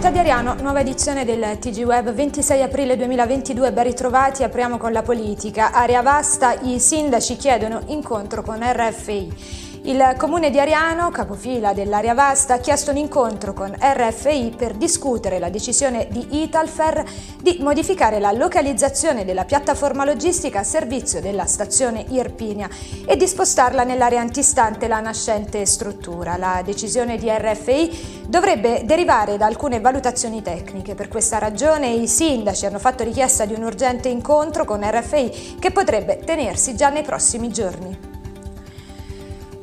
città di Ariano, nuova edizione del TG Web, 26 aprile 2022, ben ritrovati, apriamo con la politica. Area vasta, i sindaci chiedono incontro con RFI. Il comune di Ariano, capofila dell'area vasta, ha chiesto un incontro con RFI per discutere la decisione di Italfer di modificare la localizzazione della piattaforma logistica a servizio della stazione Irpinia e di spostarla nell'area antistante la nascente struttura. La decisione di RFI dovrebbe derivare da alcune valutazioni tecniche. Per questa ragione i sindaci hanno fatto richiesta di un urgente incontro con RFI che potrebbe tenersi già nei prossimi giorni.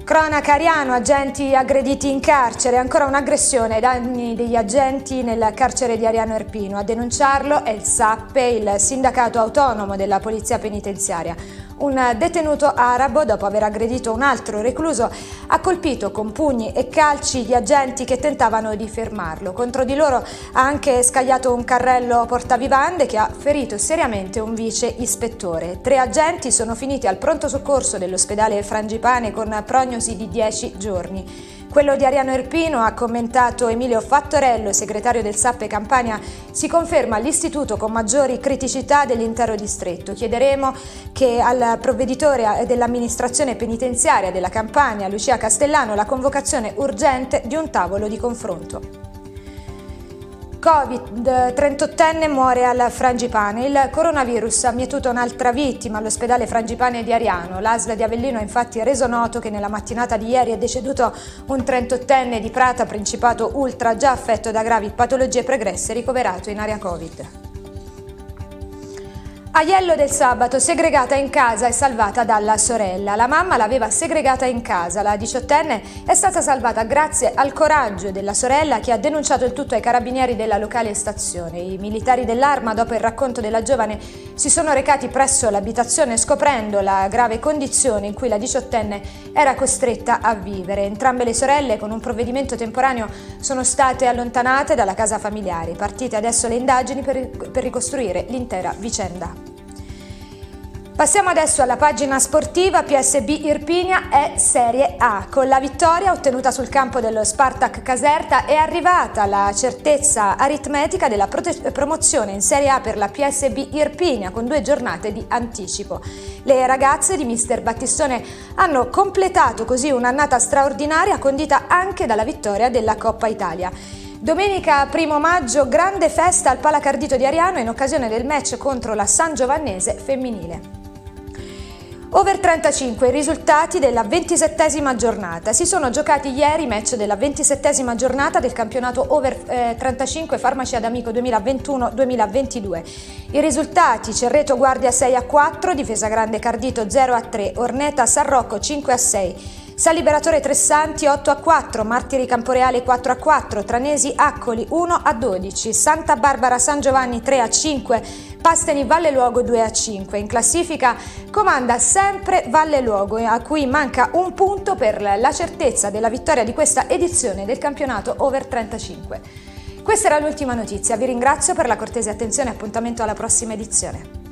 Cronaca Ariano, agenti aggrediti in carcere, ancora un'aggressione ai danni degli agenti nel carcere di Ariano Erpino. A denunciarlo è il SAPPE, il sindacato autonomo della Polizia Penitenziaria. Un detenuto arabo, dopo aver aggredito un altro recluso, ha colpito con pugni e calci gli agenti che tentavano di fermarlo. Contro di loro ha anche scagliato un carrello portavivande che ha ferito seriamente un vice ispettore. Tre agenti sono finiti al pronto soccorso dell'ospedale Frangipane con prognosi di 10 giorni. Quello di Ariano Erpino, ha commentato Emilio Fattorello, segretario del SAPPE Campania, si conferma l'istituto con maggiori criticità dell'intero distretto. Chiederemo che al provveditore dell'amministrazione penitenziaria della Campania, Lucia Castellano, la convocazione urgente di un tavolo di confronto. Covid, 38enne muore al Frangipane. Il coronavirus ha mietuto un'altra vittima all'ospedale Frangipane di Ariano. L'ASL di Avellino ha infatti reso noto che nella mattinata di ieri è deceduto un 38enne di Prata, Principato Ultra, già affetto da gravi patologie pregresse, ricoverato in area Covid. Aiello del sabato, segregata in casa e salvata dalla sorella. La mamma l'aveva segregata in casa. La diciottenne è stata salvata grazie al coraggio della sorella che ha denunciato il tutto ai carabinieri della locale stazione. I militari dell'arma, dopo il racconto della giovane, si sono recati presso l'abitazione scoprendo la grave condizione in cui la diciottenne era costretta a vivere. Entrambe le sorelle, con un provvedimento temporaneo, sono state allontanate dalla casa familiare. Partite adesso le indagini per, ricostruire l'intera vicenda. Passiamo adesso alla pagina sportiva, PSB Irpinia è Serie A. Con la vittoria ottenuta sul campo dello Spartak Caserta è arrivata la certezza aritmetica della promozione in Serie A per la PSB Irpinia con due giornate di anticipo. Le ragazze di mister Battistone hanno completato così un'annata straordinaria condita anche dalla vittoria della Coppa Italia. Domenica 1 maggio, grande festa al Palacardito di Ariano in occasione del match contro la San Giovannese femminile. Over 35 i risultati della ventisettesima giornata. Si sono giocati ieri i match della ventisettesima giornata del campionato Over eh, 35 Farmacia d'Amico 2021-2022. I risultati Cerreto Guardia 6 a 4, Difesa Grande Cardito 0 a 3, Orneta San Rocco 5 a 6. San Liberatore Tressanti 8 a 4, Martiri Camporeale 4 a 4, Tranesi Accoli 1 a 12, Santa Barbara San Giovanni 3 a 5, Pasteni Valle Luogo 2 a 5. In classifica comanda sempre Valle Luogo a cui manca un punto per la certezza della vittoria di questa edizione del campionato Over 35. Questa era l'ultima notizia, vi ringrazio per la cortese attenzione e appuntamento alla prossima edizione.